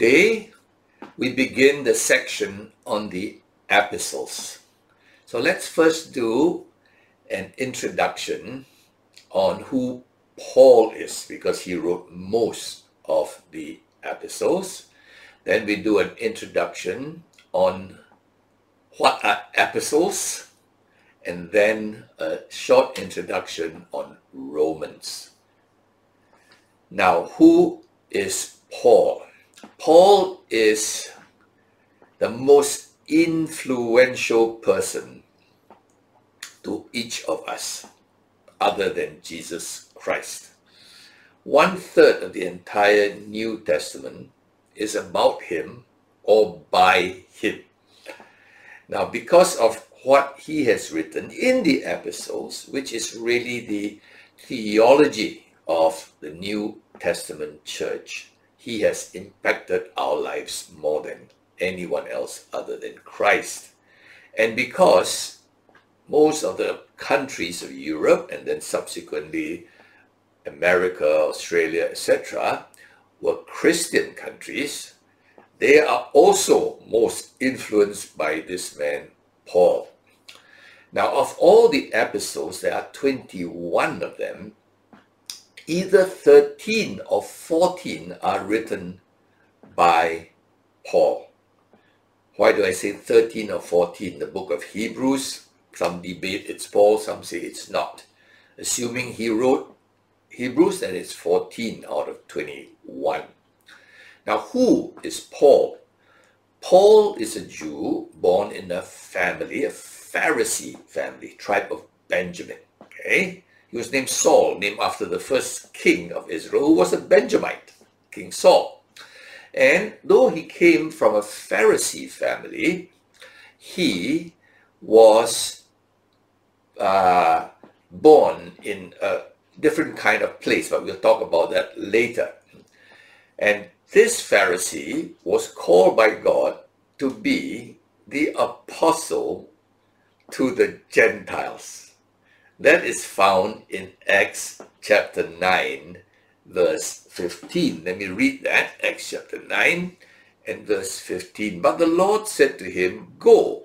Today, we begin the section on the epistles. So let's first do an introduction on who Paul is because he wrote most of the epistles. Then we do an introduction on what are epistles and then a short introduction on Romans. Now, who is Paul? Paul is the most influential person to each of us other than Jesus Christ. One third of the entire New Testament is about him or by him. Now, because of what he has written in the epistles, which is really the theology of the New Testament church, he has impacted our lives more than anyone else other than Christ. And because most of the countries of Europe and then subsequently America, Australia, etc., were Christian countries, they are also most influenced by this man, Paul. Now, of all the epistles, there are 21 of them. Either 13 or 14 are written by Paul. Why do I say 13 or 14? The book of Hebrews, some debate it's Paul, some say it's not. Assuming he wrote Hebrews, then it's 14 out of 21. Now, who is Paul? Paul is a Jew born in a family, a Pharisee family, tribe of Benjamin. Okay? He was named Saul, named after the first king of Israel, who was a Benjamite, King Saul. And though he came from a Pharisee family, he was uh, born in a different kind of place, but we'll talk about that later. And this Pharisee was called by God to be the apostle to the Gentiles. That is found in Acts chapter 9, verse 15. Let me read that, Acts chapter 9 and verse 15. But the Lord said to him, Go,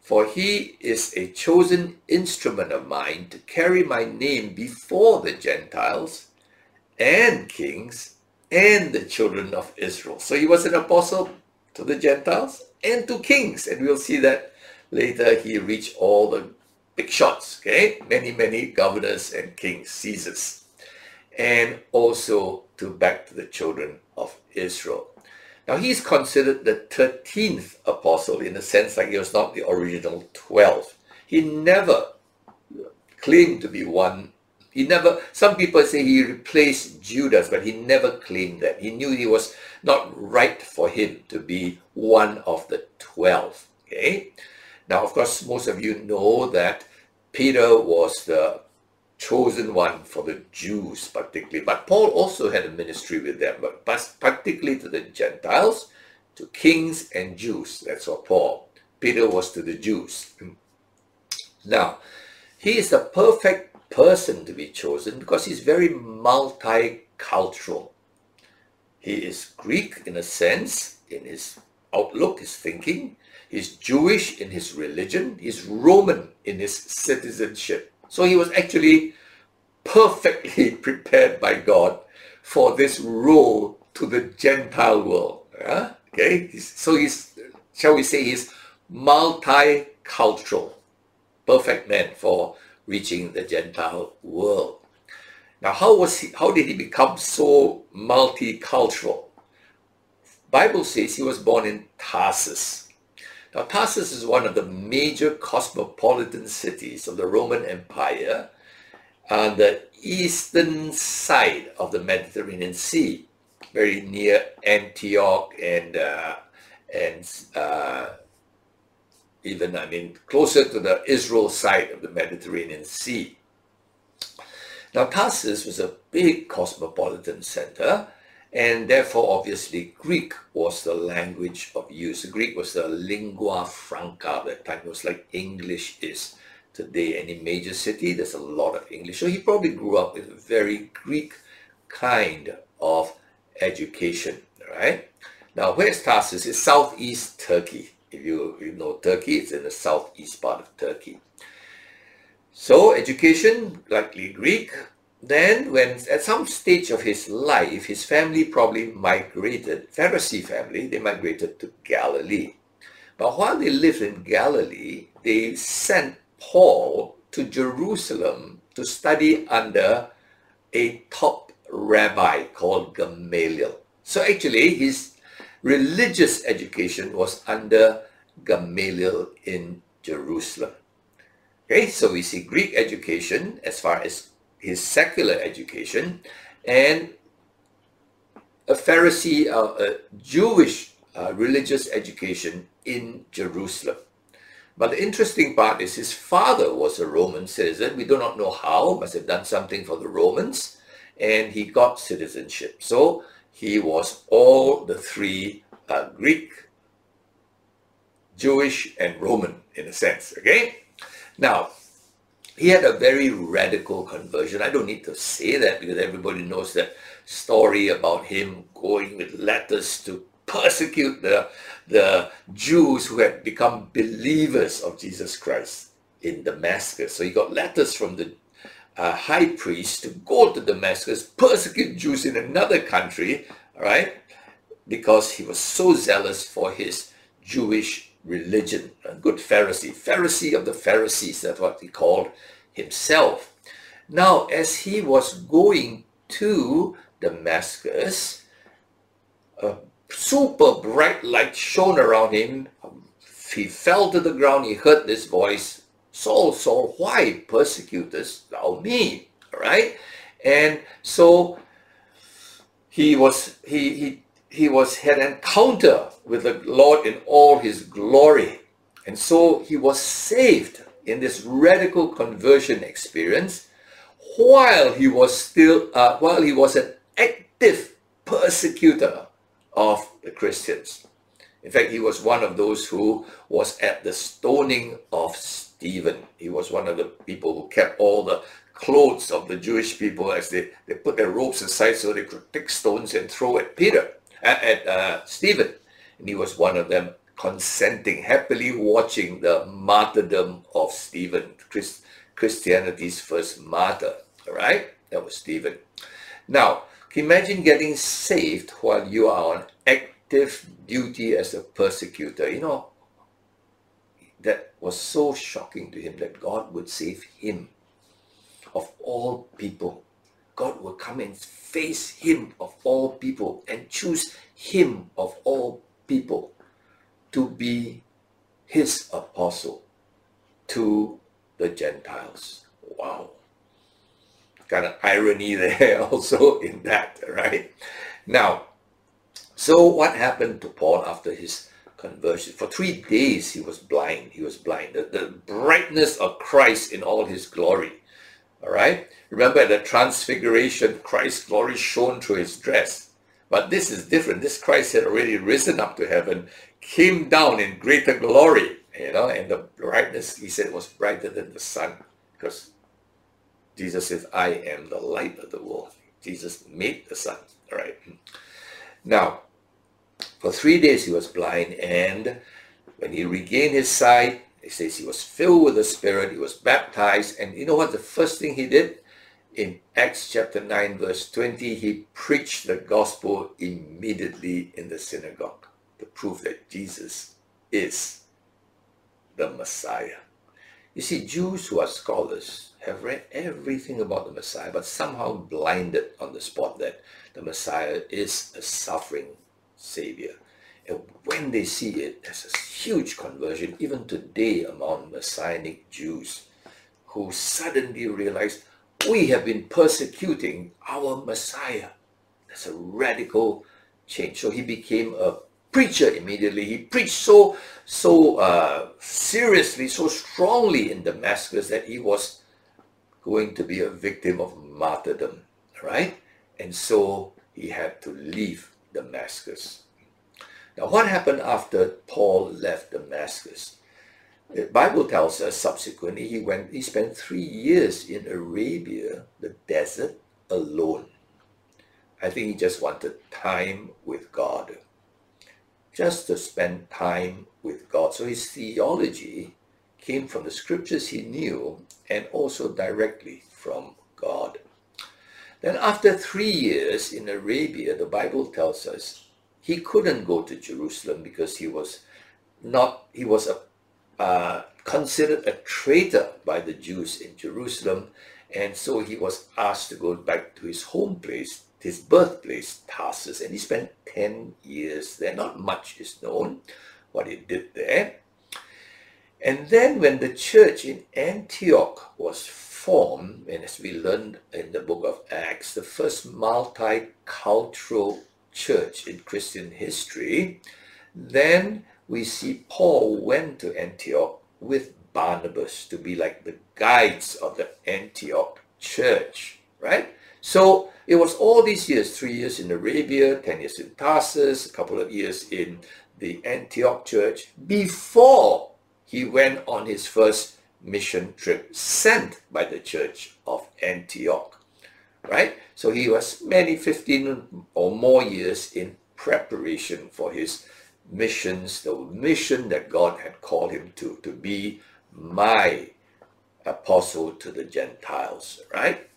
for he is a chosen instrument of mine to carry my name before the Gentiles and kings and the children of Israel. So he was an apostle to the Gentiles and to kings. And we'll see that later he reached all the big shots, okay? Many, many governors and kings, Caesars and also to back to the children of Israel. Now he's considered the 13th apostle in the sense that he was not the original 12. He never claimed to be one. He never, some people say he replaced Judas, but he never claimed that. He knew he was not right for him to be one of the 12. Okay. Now, of course, most of you know that Peter was the chosen one for the Jews particularly. But Paul also had a ministry with them, but particularly to the Gentiles, to kings and Jews. That's what Paul. Peter was to the Jews. Now, he is the perfect person to be chosen because he's very multicultural. He is Greek in a sense, in his outlook, his thinking. He's Jewish in his religion. He's Roman in his citizenship. So he was actually perfectly prepared by God for this role to the Gentile world. Okay, so he's, shall we say, he's multicultural, perfect man for reaching the Gentile world. Now, how was he? How did he become so multicultural? Bible says he was born in Tarsus. Now, Tarsus is one of the major cosmopolitan cities of the Roman Empire on the eastern side of the Mediterranean Sea, very near Antioch and uh, and uh, even I mean closer to the Israel side of the Mediterranean Sea. Now, Tarsus was a big cosmopolitan center and therefore obviously Greek was the language of use. Greek was the lingua franca at that time. It was like English is today. Any major city, there's a lot of English. So he probably grew up with a very Greek kind of education. right? Now, where's Tarsus? It's southeast Turkey. If you, you know Turkey, it's in the southeast part of Turkey. So, education, likely Greek. Then, when at some stage of his life, his family probably migrated, Pharisee family, they migrated to Galilee. But while they lived in Galilee, they sent Paul to Jerusalem to study under a top rabbi called Gamaliel. So actually, his religious education was under Gamaliel in Jerusalem. Okay, so we see Greek education as far as his secular education and a Pharisee, uh, a Jewish uh, religious education in Jerusalem. But the interesting part is his father was a Roman citizen. We do not know how, must have done something for the Romans, and he got citizenship. So he was all the three uh, Greek, Jewish, and Roman in a sense. Okay? Now, he had a very radical conversion. I don't need to say that because everybody knows that story about him going with letters to persecute the, the Jews who had become believers of Jesus Christ in Damascus. So he got letters from the uh, high priest to go to Damascus, persecute Jews in another country, right, because he was so zealous for his Jewish religion. A good Pharisee, Pharisee of the Pharisees, that's what he called himself. Now, as he was going to Damascus, a super bright light shone around him. He fell to the ground. He heard this voice, Saul, Saul, why persecutest thou me? All right? And so he was he he he was had an encounter with the Lord in all his glory. And so he was saved in this radical conversion experience while he was still uh, while he was an active persecutor of the Christians. In fact, he was one of those who was at the stoning of Stephen. He was one of the people who kept all the clothes of the Jewish people as they, they put their robes aside so they could pick stones and throw at Peter, at, uh, Stephen. And he was one of them consenting, happily watching the martyrdom of Stephen, Christ, Christianity's first martyr. All right? That was Stephen. Now, Imagine getting saved while you are on active duty as a persecutor. You know, that was so shocking to him that God would save him of all people. God will come and face him of all people and choose him of all people to be his apostle to the Gentiles. Wow kind of irony there also in that, right? Now, so what happened to Paul after his conversion? For three days he was blind. He was blind. The, the brightness of Christ in all his glory. All right? Remember at the transfiguration, Christ's glory shone through his dress. But this is different. This Christ had already risen up to heaven, came down in greater glory, you know, and the brightness, he said, was brighter than the sun because Jesus says, I am the light of the world. Jesus made the sun. All right. Now, for three days he was blind, and when he regained his sight, it says he was filled with the Spirit, he was baptized, and you know what the first thing he did? In Acts chapter 9, verse 20, he preached the gospel immediately in the synagogue to prove that Jesus is the Messiah. You see, Jews who are scholars, have read everything about the Messiah, but somehow blinded on the spot that the Messiah is a suffering Savior. And when they see it, there's a huge conversion, even today among Messianic Jews, who suddenly realize we have been persecuting our Messiah. That's a radical change. So he became a preacher immediately. He preached so so uh, seriously, so strongly in Damascus that he was going to be a victim of martyrdom, right? And so he had to leave Damascus. Now, what happened after Paul left Damascus? The Bible tells us subsequently he went, he spent three years in Arabia, the desert, alone. I think he just wanted time with God. just to spend time with God. So his theology came from the scriptures he knew and also directly from God. Then, after three years in Arabia, the Bible tells us he couldn't go to Jerusalem because he was not, he was a, uh, considered a traitor by the Jews in Jerusalem. And so he was asked to go back to his home place, his birthplace, Tarsus. And he spent 10 years there. Not much is known what he did there. And then when the church in Antioch was formed, and as we learned in the book of Acts, the first multicultural church in Christian history, then we see Paul went to Antioch with Barnabas to be like the guides of the Antioch church, right? So it was all these years, three years in Arabia, 10 years in Tarsus, a couple of years in the Antioch church, before he went on his first mission trip sent by the church of Antioch. Right? So he was many 15 or more years in preparation for his missions, the mission that God had called him to, to be my apostle to the Gentiles, right?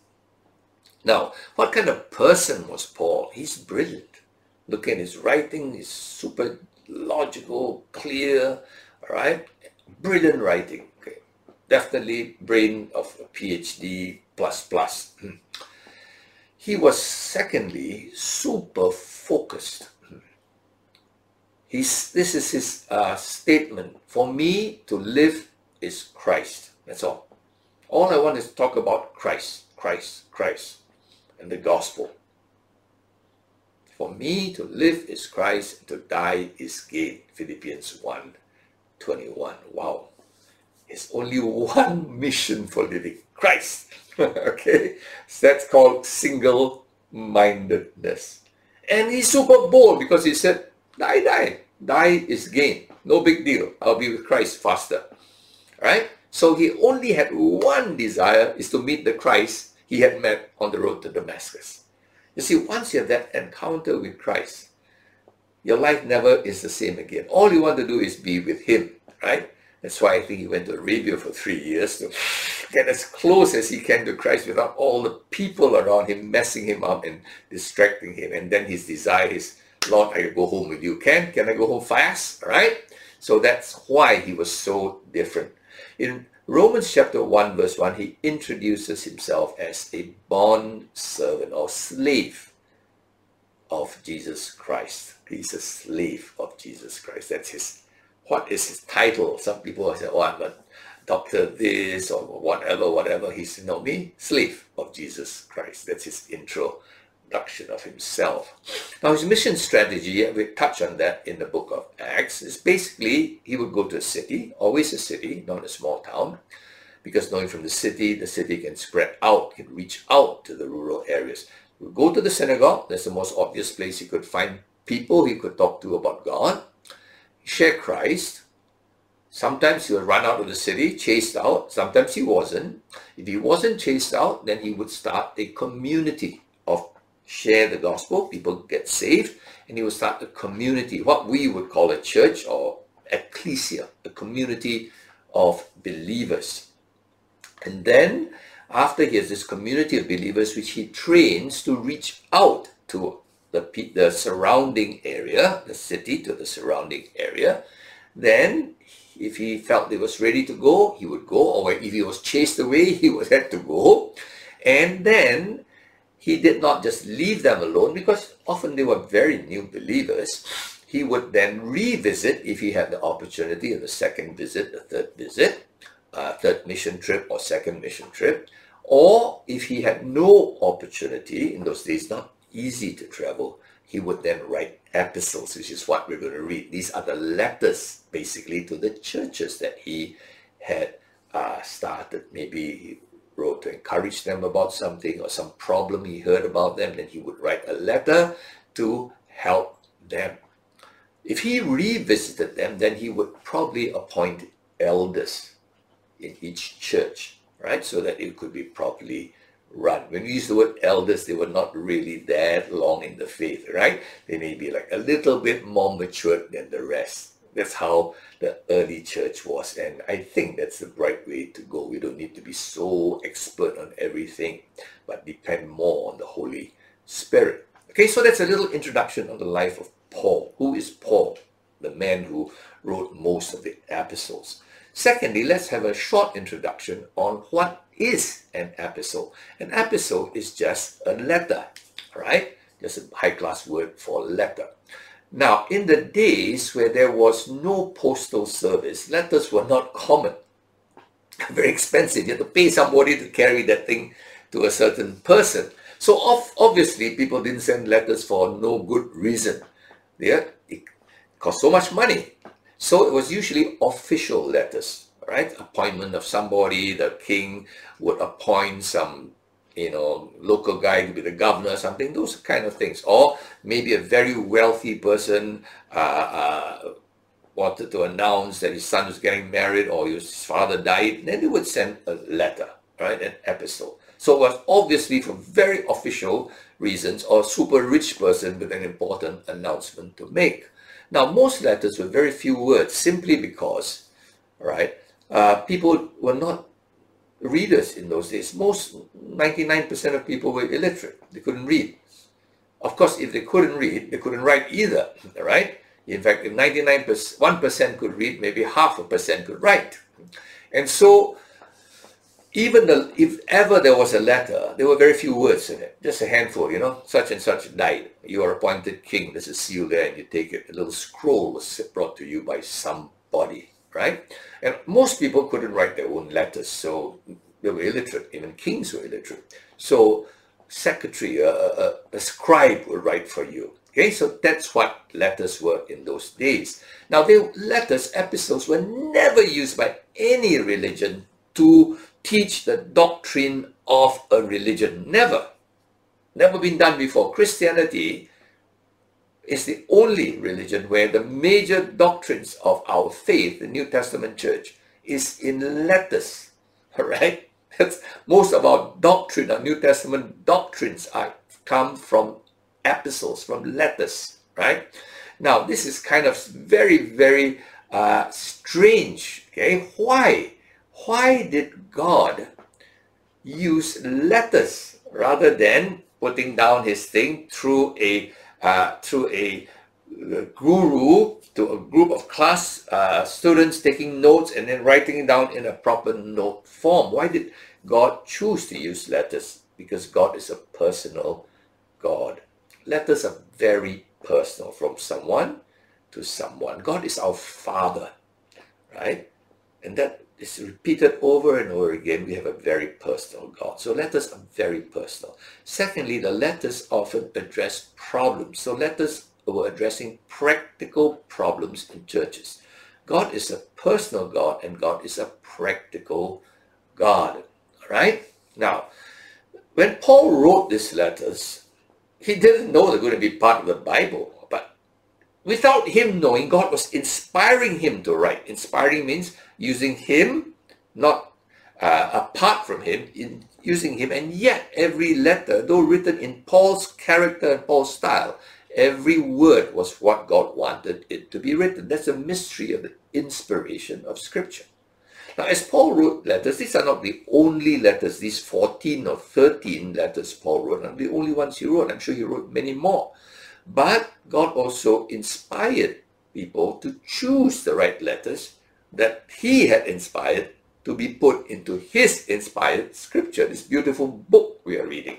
Now, what kind of person was Paul? He's brilliant. Look at his writing, he's super logical, clear, all right? brilliant writing. Okay. Definitely brain of a PhD plus plus. Hmm. He was secondly super focused. He's, this is his uh, statement. For me to live is Christ. That's all. All I want is to talk about Christ, Christ, Christ, and the gospel. For me to live is Christ, to die is gain. Philippians 1 21. Wow. It's only one mission for living Christ. okay? So that's called single mindedness. And he's super bold because he said, Die, die. Die is gain. No big deal. I'll be with Christ faster. Right? So he only had one desire is to meet the Christ he had met on the road to Damascus. You see, once you have that encounter with Christ, your life never is the same again. All you want to do is be with him, right? That's why I think he went to Arabia for three years to get as close as he can to Christ without all the people around him messing him up and distracting him. And then his desire is, Lord, I can go home with you. Can? Can I go home fast? Right? So that's why he was so different. In Romans chapter 1 verse 1, he introduces himself as a bond servant or slave of Jesus Christ. He's a slave of Jesus Christ. That's his, what is his title? Some people say, oh, I'm a doctor this or whatever, whatever. He's, you me, slave of Jesus Christ. That's his introduction of himself. Now, his mission strategy, we touch on that in the book of Acts, is basically he would go to a city, always a city, not a small town, because knowing from the city, the city can spread out, can reach out to the rural areas. We go to the synagogue, that's the most obvious place he could find people he could talk to about God, share Christ. Sometimes he would run out of the city, chased out. Sometimes he wasn't. If he wasn't chased out, then he would start a community of share the gospel. People get saved, and he would start a community, what we would call a church or ecclesia, a community of believers. And then after he has this community of believers which he trains to reach out to the, the surrounding area, the city to the surrounding area, then if he felt he was ready to go, he would go, or if he was chased away, he would have to go. And then he did not just leave them alone because often they were very new believers. He would then revisit if he had the opportunity of the second visit, the third visit, uh, third mission trip or second mission trip. Or if he had no opportunity in those days, not easy to travel, he would then write epistles, which is what we're going to read. These are the letters, basically, to the churches that he had uh, started. Maybe he wrote to encourage them about something or some problem he heard about them, then he would write a letter to help them. If he revisited them, then he would probably appoint elders in each church, right? So that it could be properly run. When we use the word elders, they were not really that long in the faith, right? They may be like a little bit more matured than the rest. That's how the early church was. And I think that's the right way to go. We don't need to be so expert on everything, but depend more on the Holy Spirit. Okay, so that's a little introduction on the life of Paul. Who is Paul? The man who wrote most of the epistles. Secondly, let's have a short introduction on what is an epistle. An epistle is just a letter, right? Just a high-class word for letter. Now, in the days where there was no postal service, letters were not common. Very expensive. You had to pay somebody to carry that thing to a certain person. So obviously, people didn't send letters for no good reason. Yeah, it cost so much money. So it was usually official letters, right? Appointment of somebody, the king would appoint some, you know, local guy to be the governor or something, those kind of things. Or maybe a very wealthy person uh, uh, wanted to announce that his son was getting married or his father died, then they would send a letter, right? An epistle. So it was obviously for very official reasons or super rich person with an important announcement to make. Now, most letters were very few words simply because, right, uh, people were not readers in those days. Most, 99% of people were illiterate. They couldn't read. Of course, if they couldn't read, they couldn't write either, right? In fact, if 99%, 1% could read, maybe half a percent could write. And so even the, if ever there was a letter, there were very few words in it, just a handful, you know, such and such died. You are appointed king. There's a seal there, and you take it. A little scroll was brought to you by somebody, right? And most people couldn't write their own letters, so they were illiterate. Even kings were illiterate. So, secretary, a, a, a scribe would write for you. Okay, so that's what letters were in those days. Now, the letters, epistles, were never used by any religion to teach the doctrine of a religion. Never. Never been done before. Christianity is the only religion where the major doctrines of our faith, the New Testament church, is in letters. All right? That's, most of our doctrine, our New Testament doctrines are come from epistles, from letters, right? Now, this is kind of very, very uh, strange. Okay, why? Why did God use letters rather than putting down his thing through a uh, through a uh, guru to a group of class uh, students taking notes and then writing it down in a proper note form. Why did God choose to use letters? Because God is a personal God. Letters are very personal from someone to someone. God is our Father, right? And that is repeated over and over again, we have a very personal God. So letters are very personal. Secondly, the letters often address problems. So letters were addressing practical problems in churches. God is a personal God and God is a practical God. All right? Now, when Paul wrote these letters, he didn't know they're going to be part of the Bible. But without him knowing, God was inspiring him to write. Inspiring means using him, not uh, apart from him, in using him. And yet, every letter, though written in Paul's character and Paul's style, every word was what God wanted it to be written. That's a mystery of the inspiration of Scripture. Now, as Paul wrote letters, these are not the only letters, these 14 or 13 letters Paul wrote, are the only ones he wrote. I'm sure he wrote many more. But God also inspired people to choose the right letters that he had inspired to be put into his inspired scripture, this beautiful book we are reading,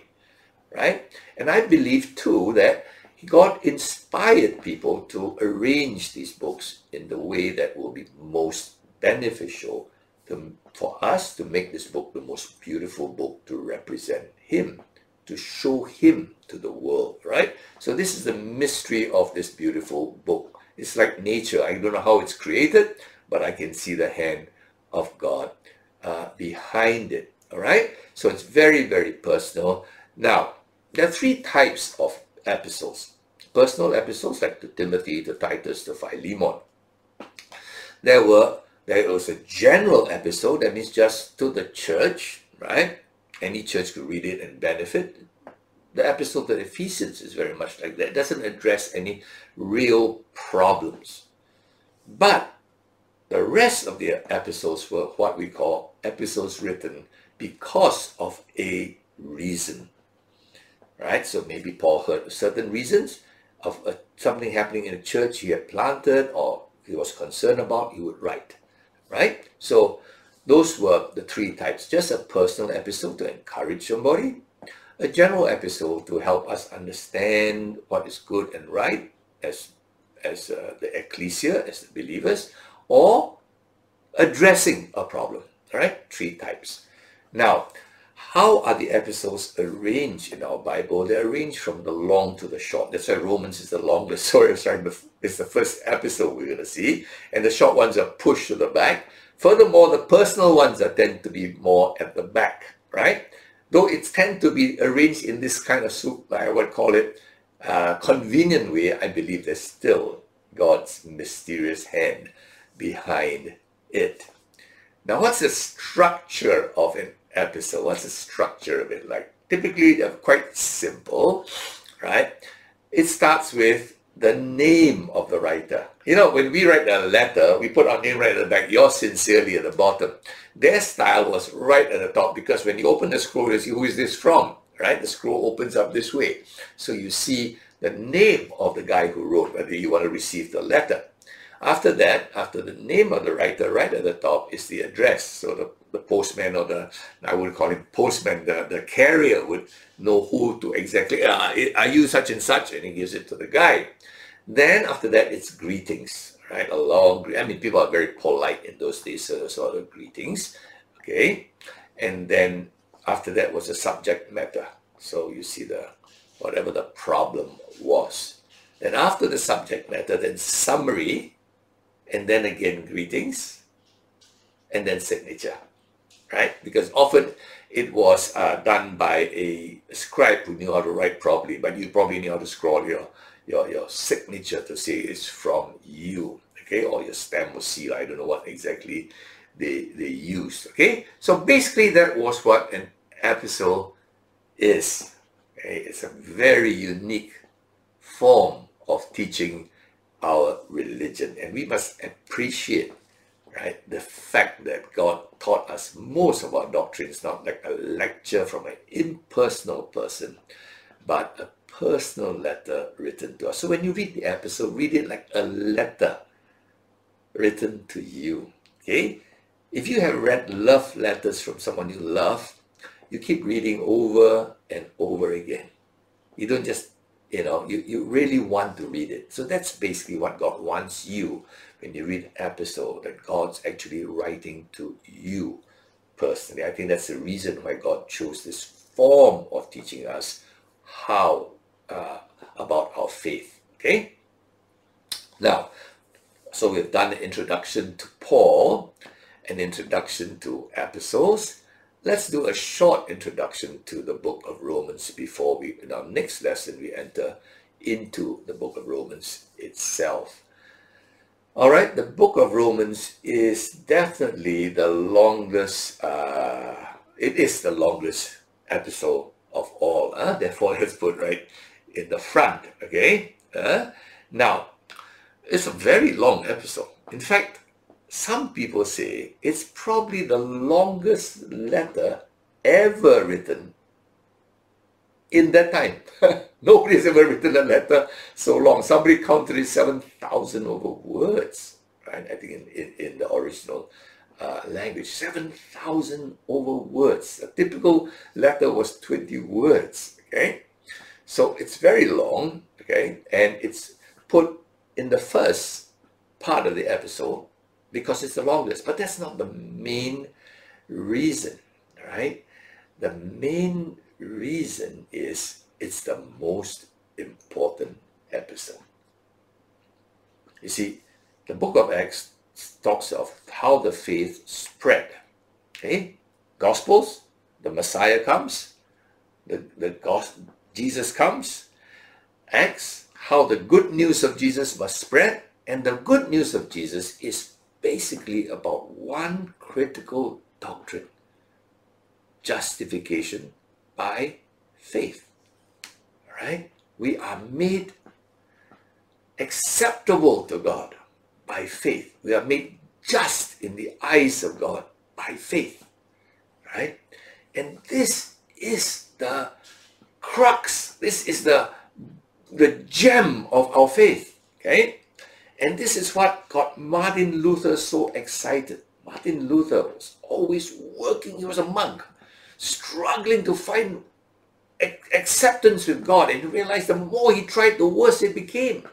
right? And I believe too that God inspired people to arrange these books in the way that will be most beneficial to, for us to make this book the most beautiful book to represent Him, to show Him to the world, right? So this is the mystery of this beautiful book. It's like nature. I don't know how it's created, but I can see the hand of God uh, behind it. All right? So it's very, very personal. Now, there are three types of epistles. Personal epistles like to Timothy, to Titus, to Philemon. There were there was a general epistle that means just to the church, right? any church could read it and benefit. The epistle to Ephesians is very much like that. It doesn't address any real problems. But the rest of the epistles were what we call epistles written because of a reason. Right? So maybe Paul heard certain reasons of a, something happening in a church he had planted or he was concerned about, he would write. Right? So those were the three types. Just a personal epistle to encourage somebody, a general epistle to help us understand what is good and right as, as uh, the ecclesia, as the believers, or addressing a problem. Right, three types. Now, how are the epistles arranged in our Bible? They're arranged from the long to the short. That's why Romans is the longest. Sorry, sorry, it's the first epistle we're going to see. And the short ones are pushed to the back. Furthermore, the personal ones are tend to be more at the back, right? Though it's tend to be arranged in this kind of soup, I would call it uh, convenient way, I believe there's still God's mysterious hand behind it. Now, what's the structure of an epistle? What's the structure of it like? Typically, they're quite simple, right? It starts with the name of the writer. You know, when we write a letter, we put our name right at the back, yours sincerely at the bottom. Their style was right at the top because when you open the scroll, you see who is this from, right? The scroll opens up this way. So you see the name of the guy who wrote, whether you want to receive the letter. After that, after the name of the writer, right at the top is the address. So the, the postman or the, I would call him postman, the, the carrier would know who to exactly, uh, are you such and such? And he gives it to the guy. Then after that, it's greetings, right? A long, I mean, people are very polite in those days, so sort of greetings, okay? And then after that was the subject matter. So you see the, whatever the problem was. Then after the subject matter, then summary, and then again greetings, and then signature, right? Because often it was uh, done by a scribe who knew how to write properly, but you probably knew how to scroll your, your, your signature to say it's from you, okay? Or your stamp or seal, I don't know what exactly they, they used, okay? So basically that was what an epistle is. Okay? It's a very unique form of teaching our religion. And we must appreciate, right, the fact that God taught us most of our doctrines, not like a lecture from an impersonal person, but a personal letter written to us. So when you read the epistle, read it like a letter written to you. Okay? If you have read love letters from someone you love, you keep reading over and over again. You don't just you know, you, you really want to read it. So that's basically what God wants you when you read an epistle, that God's actually writing to you personally. I think that's the reason why God chose this form of teaching us how uh, about our faith. Okay? Now, so we've done an introduction to Paul, an introduction to epistles, Let's do a short introduction to the book of Romans before we, in our next lesson, we enter into the book of Romans itself. All right, the book of Romans is definitely the longest, uh, it is the longest epistle of all. Huh? Therefore, it's put right in the front, okay? Uh, now, it's a very long epistle. In fact, some people say it's probably the longest letter ever written in that time. Nobody's ever written a letter so long. Somebody counted it 7,000 over words, right? I think in, in, in the original uh, language, 7,000 over words. A typical letter was 20 words, okay? So it's very long, okay? And it's put in the first part of the epistle because it's the longest. But that's not the main reason, right? The main reason is it's the most important epistle. You see, the book of Acts talks of how the faith spread. Okay? Gospels, the Messiah comes, the, the gospel, Jesus comes. Acts, how the good news of Jesus must spread. And the good news of Jesus is basically about one critical doctrine justification by faith. Right? We are made acceptable to God by faith. We are made just in the eyes of God by faith. Right? And this is the crux. This is the the gem of our faith. Okay? And this is what got Martin Luther so excited. Martin Luther was always working, he was a monk, struggling to find acceptance with God. And he realized the more he tried, the worse it became.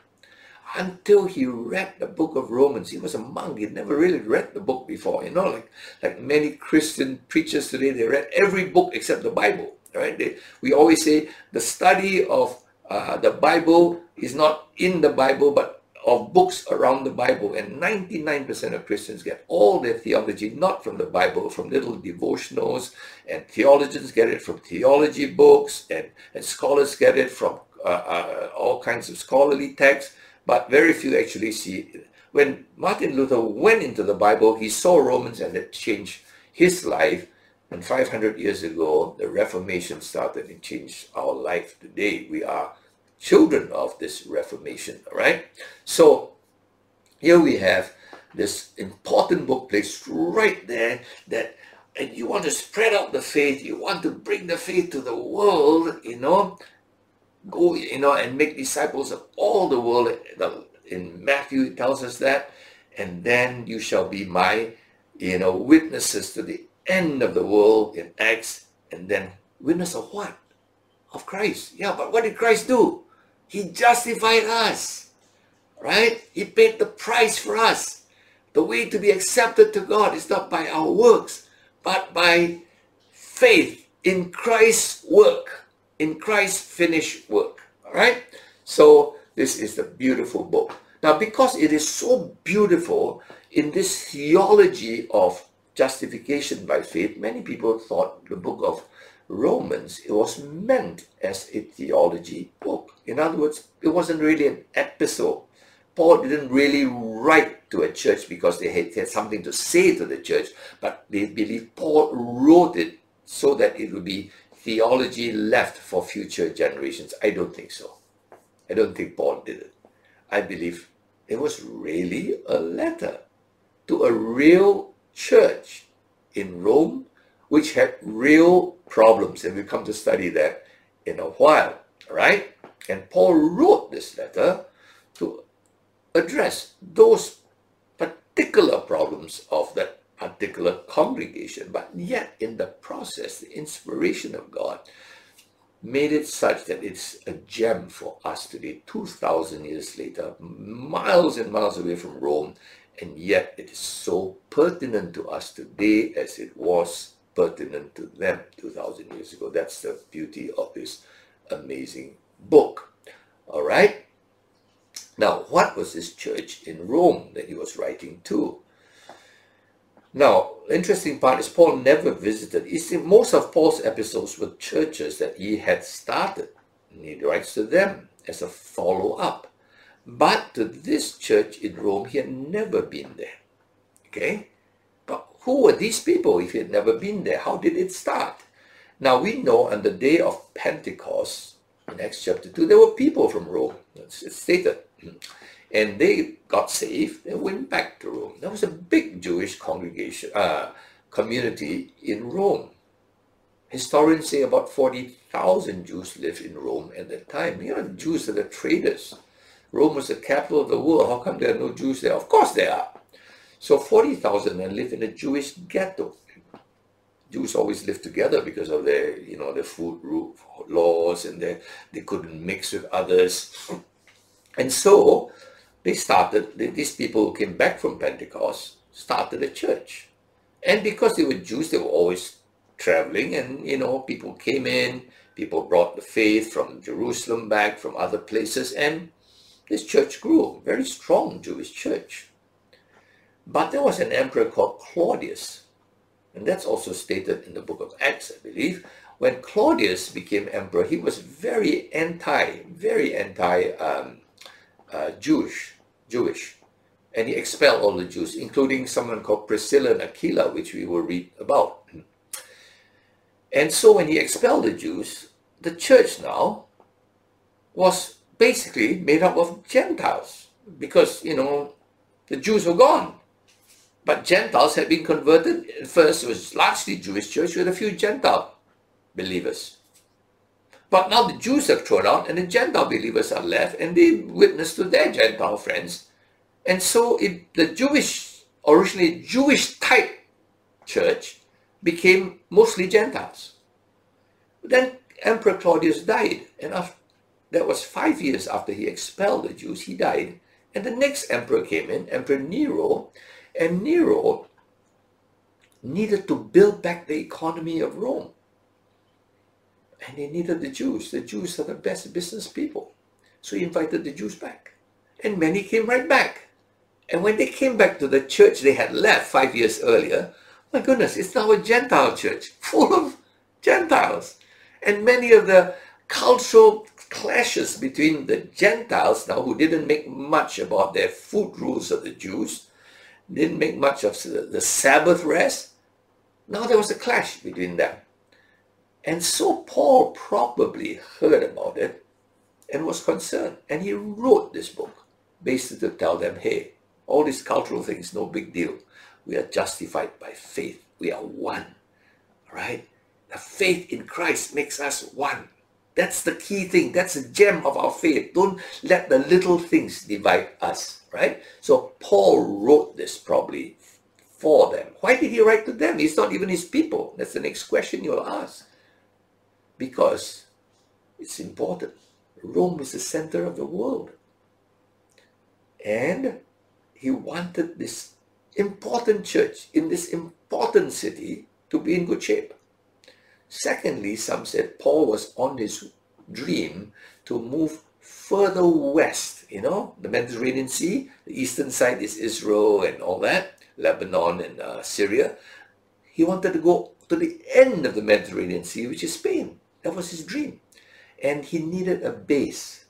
Until he read the book of Romans. He was a monk. He'd never really read the book before. You know, like, like many Christian preachers today, they read every book except the Bible. Right? They, we always say the study of uh, the Bible is not in the Bible, but of books around the Bible, and 99% of Christians get all their theology not from the Bible, from little devotionals, and theologians get it from theology books, and, and scholars get it from uh, uh, all kinds of scholarly texts, but very few actually see it. When Martin Luther went into the Bible, he saw Romans and it changed his life. And 500 years ago, the Reformation started and changed our life today. We are children of this Reformation, all right? So here we have this important book placed right there that and you want to spread out the faith, you want to bring the faith to the world, you know, go, you know, and make disciples of all the world. In Matthew, it tells us that, and then you shall be my, you know, witnesses to the end of the world in Acts, and then witness of what? Of Christ. Yeah, but what did Christ do? He justified us, right? He paid the price for us. The way to be accepted to God is not by our works, but by faith in Christ's work, in Christ's finished work. All right? So, this is the beautiful book. Now, because it is so beautiful in this theology of justification by faith, many people thought the book of Romans, it was meant as a theology book. In other words, it wasn't really an epistle. Paul didn't really write to a church because they had, had something to say to the church, but they believe Paul wrote it so that it would be theology left for future generations. I don't think so. I don't think Paul did it. I believe it was really a letter to a real church in Rome which had real problems, and we'll come to study that in a while, right? And Paul wrote this letter to address those particular problems of that particular congregation, but yet in the process, the inspiration of God made it such that it's a gem for us today, 2,000 years later, miles and miles away from Rome, and yet it is so pertinent to us today as it was pertinent to them 2,000 years ago. That's the beauty of this amazing book. All right? Now, what was this church in Rome that he was writing to? Now, interesting part is Paul never visited. Most of Paul's epistles were churches that he had started. And he writes to them as a follow-up. But to this church in Rome, he had never been there. Okay? But who were these people if he had never been there? How did it start? Now we know on the day of Pentecost, in Acts chapter 2, there were people from Rome. It's stated. And they got saved and went back to Rome. There was a big Jewish congregation, uh, community in Rome. Historians say about 40,000 Jews lived in Rome at that time. You know, Jews are the traders. Rome was the capital of the world. How come there are no Jews there? Of course there are. So 40,000 men live in a Jewish ghetto. Jews always lived together because of their, you know, their food laws and they, they couldn't mix with others. And so they started, these people who came back from Pentecost started a church. And because they were Jews, they were always traveling and, you know, people came in, people brought the faith from Jerusalem back, from other places, and this church grew, very strong Jewish church. But there was an emperor called Claudius, and that's also stated in the book of Acts, I believe. When Claudius became emperor, he was very anti, very anti-Jewish, um, uh, Jewish, and he expelled all the Jews, including someone called Priscilla and Aquila, which we will read about. And so when he expelled the Jews, the church now was basically made up of Gentiles because, you know, the Jews were gone. But Gentiles had been converted. First, it was largely Jewish church with a few Gentile believers. But now the Jews have thrown out and the Gentile believers are left and they witness to their Gentile friends. And so it, the Jewish, originally Jewish type church became mostly Gentiles. Then Emperor Claudius died, and after, that was five years after he expelled the Jews, he died. And the next emperor came in, Emperor Nero, and Nero needed to build back the economy of Rome. And he needed the Jews. The Jews are the best business people. So he invited the Jews back. And many came right back. And when they came back to the church they had left five years earlier, my goodness, it's now a Gentile church full of Gentiles. And many of the cultural clashes between the Gentiles now who didn't make much about their food rules of the Jews, didn't make much of the, the Sabbath rest. Now there was a clash between them. And so Paul probably heard about it and was concerned. And he wrote this book basically to tell them, hey, all these cultural things, no big deal. We are justified by faith. We are one. Right? The faith in Christ makes us one. That's the key thing. That's the gem of our faith. Don't let the little things divide us, right? So Paul wrote this probably for them. Why did he write to them? He's not even his people. That's the next question you'll ask. Because it's important. Rome is the center of the world. And he wanted this important church in this important city to be in good shape. Secondly, some said Paul was on his dream to move further west, you know, the Mediterranean Sea, the eastern side is Israel and all that, Lebanon and uh, Syria. He wanted to go to the end of the Mediterranean Sea, which is Spain. That was his dream. And he needed a base.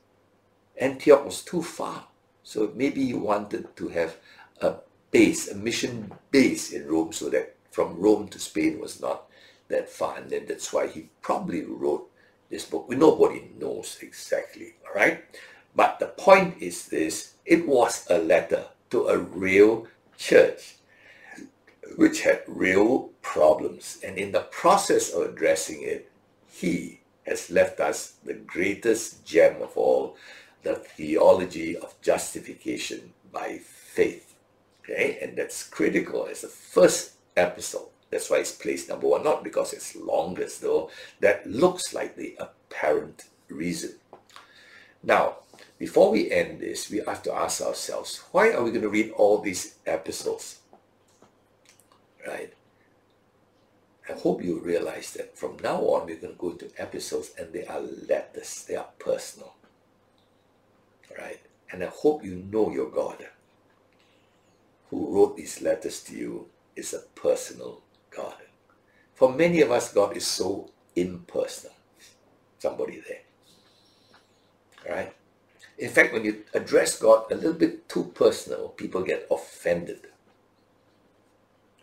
Antioch was too far. So maybe he wanted to have a base, a mission base in Rome so that from Rome to Spain was not that far. And then that's why he probably wrote this book. Nobody knows exactly, all right? But the point is this, it was a letter to a real church which had real problems. And in the process of addressing it, he has left us the greatest gem of all, the theology of justification by faith. Okay, and that's critical as the first epistle that's why it's placed number one, not because it's longest though. That looks like the apparent reason. Now, before we end this, we have to ask ourselves, why are we going to read all these epistles? Right? I hope you realize that from now on, we're going to go into epistles and they are letters, they are personal. Right? And I hope you know your God who wrote these letters to you is a personal God. For many of us, God is so impersonal. Somebody there. Right? In fact, when you address God a little bit too personal, people get offended.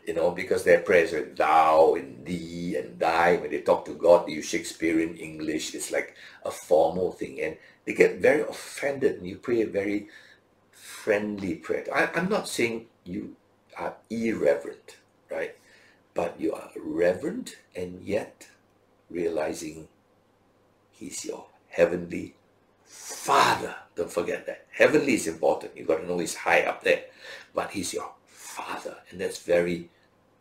You know, because their prayers are thou and thee and thy. When they talk to God, they use Shakespearean English. It's like a formal thing. And they get very offended and you pray a very friendly prayer. I, I'm not saying you are irreverent, right? But you are reverent and yet realizing he's your heavenly father. Don't forget that. Heavenly is important. You've got to know he's high up there, but he's your father, and that's very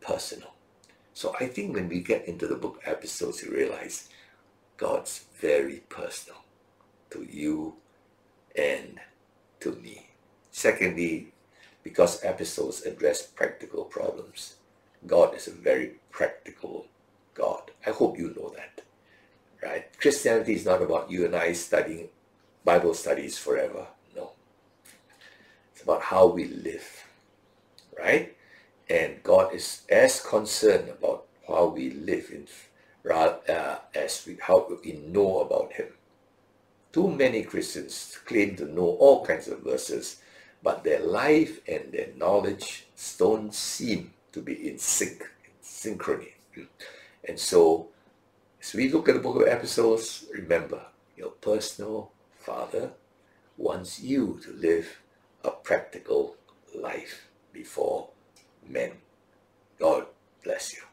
personal. So I think when we get into the book epistles, you realize God's very personal to you and to me. Secondly, because epistles address practical problems. God is a very practical God. I hope you know that. Right? Christianity is not about you and I studying Bible studies forever. No. It's about how we live. Right? And God is as concerned about how we live in uh, as we how we know about him. Too many Christians claim to know all kinds of verses, but their life and their knowledge don't seem to be in sync, in synchrony. And so As we look at the book of epistles, remember your personal father wants you to live a practical life before men. God bless you.